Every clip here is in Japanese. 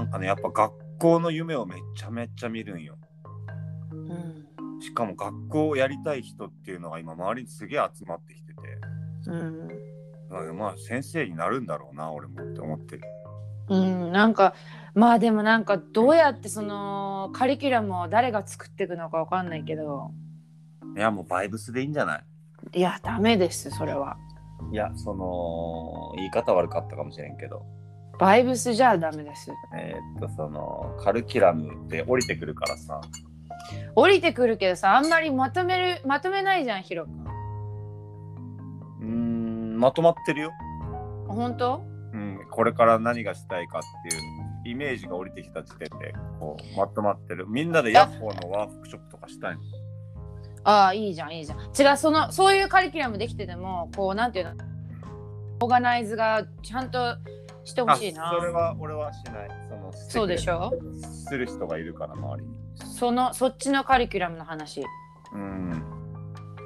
なんかねやっぱ学校の夢をめちゃめちゃ見るんよ。うん。しかも学校をやりたい人っていうのが今周りにすげえ集まってきてて。うん。だからまあ先生になるんだろうな俺もって思ってる。うん、なんかまあでもなんかどうやってそのカリキュラムを誰が作っていくのかわかんないけど。いやもうバイブスでいいんじゃない？いやダメですそれは。いやその言い方悪かったかもしれんけどバイブスじゃダメです。えーっとそのカルキュラムって降りてくるからさ。降りてくるけどさあんまりまとめるまとめないじゃんヒロ君。うーんまとまってるよ、本当？うん、これから何がしたいかっていうイメージが降りてきた時点でこうまとまってる。みんなでヤッホーのワークショップとかしたいの？ああいいじゃんいいじゃん。違うそのそういうカリキュラムできててもこうなんていうの？オーガナイズがちゃんとしてほあしいな。それは俺はしない。そのそうでしょ？する人がいるから周りに。そのそっちのカリキュラムの話。うん。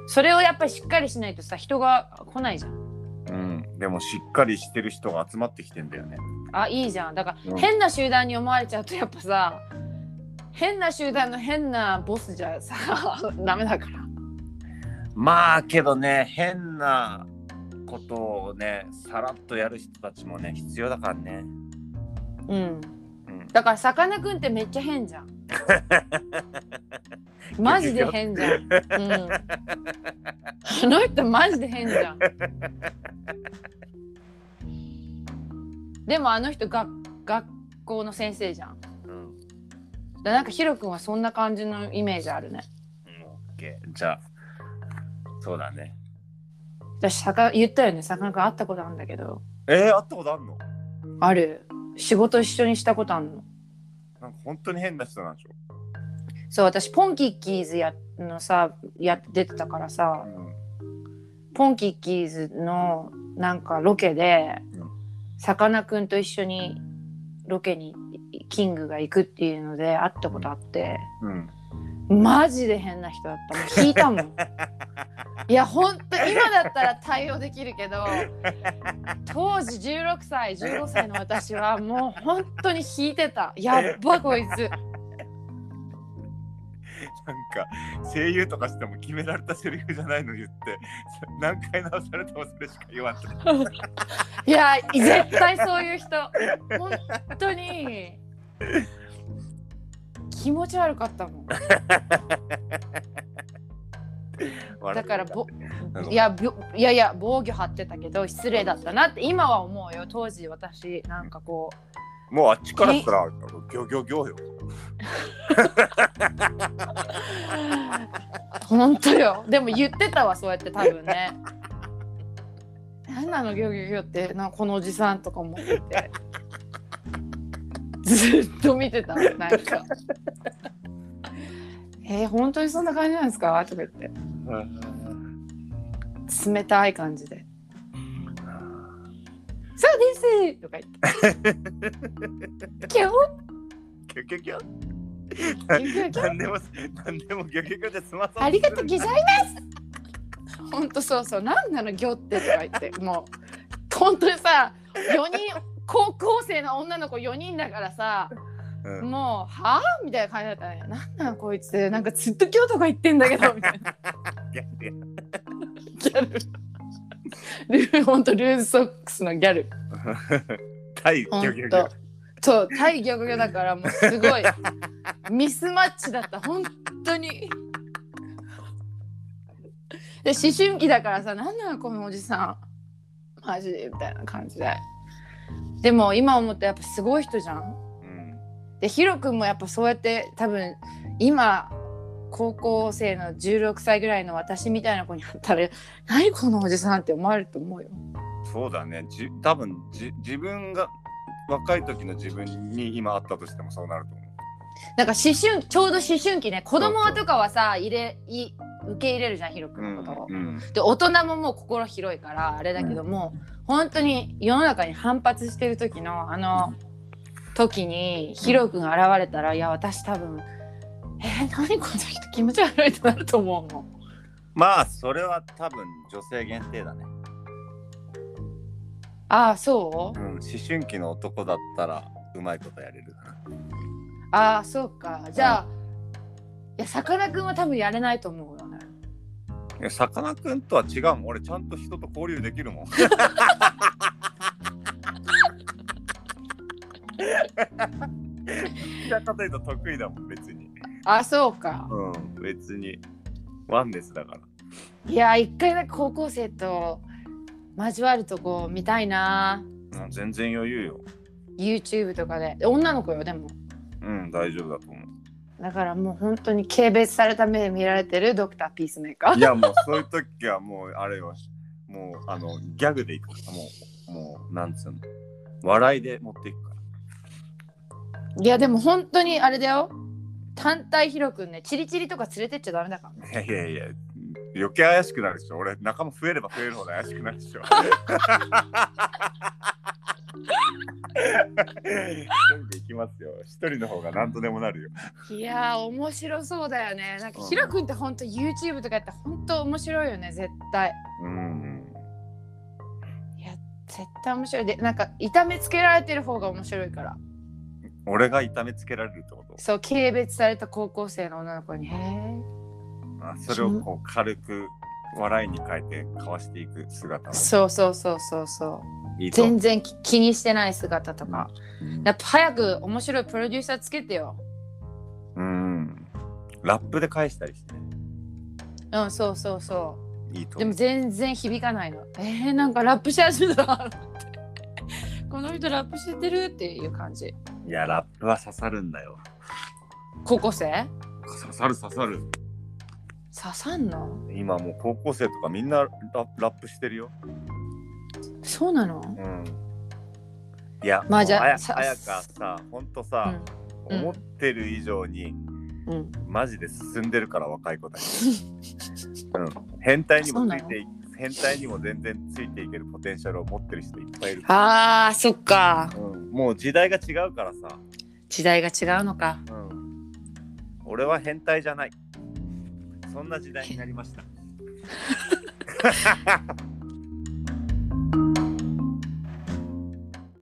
それをやっぱりしっかりしないとさ人が来ないじゃん。うん。でもしっかりしてる人が集まってきてんだよね。あいいじゃん。だから、うん。変な集団に思われちゃうとやっぱさ変な集団の変なボスじゃさ ダメだから。まあけどね変なことをねさらっとやる人たちもね必要だからね。うん。うん。だからさかなクンってめっちゃ変じゃん。マジで変じゃん、うん、あの人マジで変じゃん。でもあの人が学校の先生じゃん。うん。だなんかヒロ君はそんな感じのイメージあるね。オッケー。じゃあそうだね私さか言ったよね。さかなクン会ったことあるんだけど。えー、会ったことあんの？ある。仕事一緒にしたことあるの。なんか本当に変な人なんでしょ？そう私ポンキッキーズやのさや出てたからさ。うん。ポンキッキーズのなんかロケでうん。さかなクンと一緒にロケにキングが行くっていうので会ったことあって。うん。マジで変な人だった。もう引いたもん いやほんと今だったら対応できるけど当時16歳15歳の私はもう本当に引いてた。やっばこいつ。なんか声優とかしても決められたセリフじゃないの言って何回直されてもそれしか言わんと。いや絶対そういう人。本当に。気持ち悪かったもんだからぼうんいやいやいや防御張ってたけど失礼だったなって今は思うよ。当時私なんかこうもうあっちからしたらギョギョギョよ。本当よ。でも言ってたわそうやって多分ね。何なのギョギョギョってなこのおじさんとか思ってて。ずっと見てたなんか。えー、本当にそんな感じなんですか？とか言って冷たい感じで「そうです!」とか言って「キュンギョギョギョギョギョギョ何でも何でもギョギョギョで済まそうありがとうございます。本当そうそう、なん。なのギョってとか言って、もう本当にさ、四人高校生の女の子4人だからさ、うん。もうはあみたいな感じだったね。なん。なん。こいつ、なん。かずっと今日とか言ってん。だけどみたいなギャグやギャル。ルー本当ルーズソックスのギャル。対ギョ本ギョギョ当。そう、対ギョギョだからもうすごいミスマッチだった本当に。で思春期だからさなんなのこのおじさんマジでみたいな感じででも今思ってやっぱすごい人じゃんうんでヒロ君もやっぱそうやって多分今高校生の16歳ぐらいの私みたいな子に会ったら何このおじさんって思われると思うよ。そうだね。じ多分じ自分が若い時の自分に今あったとしてもそうなると思う。なんか思春ちょうど思春期ね。子供とかはさ入れい受け入れるじゃんヒロ君のことを、うんで大人ももう心広いからあれだけども、本当に世の中に反発してる時のあの時にヒロ君が現れたら、いや私多分えー、何この人気持ち悪いってなると思うの？まあそれは多分女性限定だね、ああそう？うん、思春期の男だったらうまいことやれる。ああそうかじゃあ、いやさかなクンは多分やれないと思うよねいやさかなクンとは違うもん。俺ちゃんと人と交流できるもん。どちらかというと得意だもん、別に。あそうかうん、別に。ワンですだから。いや一回なんか高校生と交わるとこ見たいなうん、全然余裕よ。YouTube とかで女の子よでもうん、大丈夫だと思う。だからもう本当に軽蔑された目で見られてるドクターピースメーカーいや、もうそういう時はもう、あれよ。もう、あの、ギャグでいくから。もう、もう、なんつうの。笑いで持っていくから。いやでも本当にあれだよ単体ヒロくんねチリチリとか連れてっちゃダメだからねいやいやいや、余計怪しくなるでしょ。俺、仲間増えれば増えるほど怪しくなるでしょ。一人で行きますよ。一人の方が何とでもなるよ。いやー面白そうだよねなんかうんヒロくんって本当 YouTube とかやったら本当面白いよね絶対うん。いや絶対面白いでなんか痛めつけられてる方が面白いから俺が痛めつけられるってこと？そう軽蔑された高校生の女の子に「へえ。あそれをこう軽く笑いに変えてかわしていく姿そうそうそうそうそう。いい全然き気にしてない姿とか、うん。やっぱ早く面白いプロデューサーつけてよ。うん。ラップで返したりしてね。うんそうそうそいいとう。でも。全然響かないの。えー、なんかラップし始めたって。この人ラップしてるっていう感じいや、ラップは刺さるんだよ。高校生？刺さる刺さる。刺さんの？今もう高校生とかみんなララップしてるよ。そうなの？うん。いや、まあじゃあもうやさあやかさ、ほんとさ、うん思ってる以上にうんマジで進んでるから若い子たち。うん。変態にもついてい変態にも全然ついていけるポテンシャルを持ってる人いっぱいいる。あーそっかうん、もう時代が違うからさ、時代が違うのかうん、俺は変態じゃない。そんな時代になりました。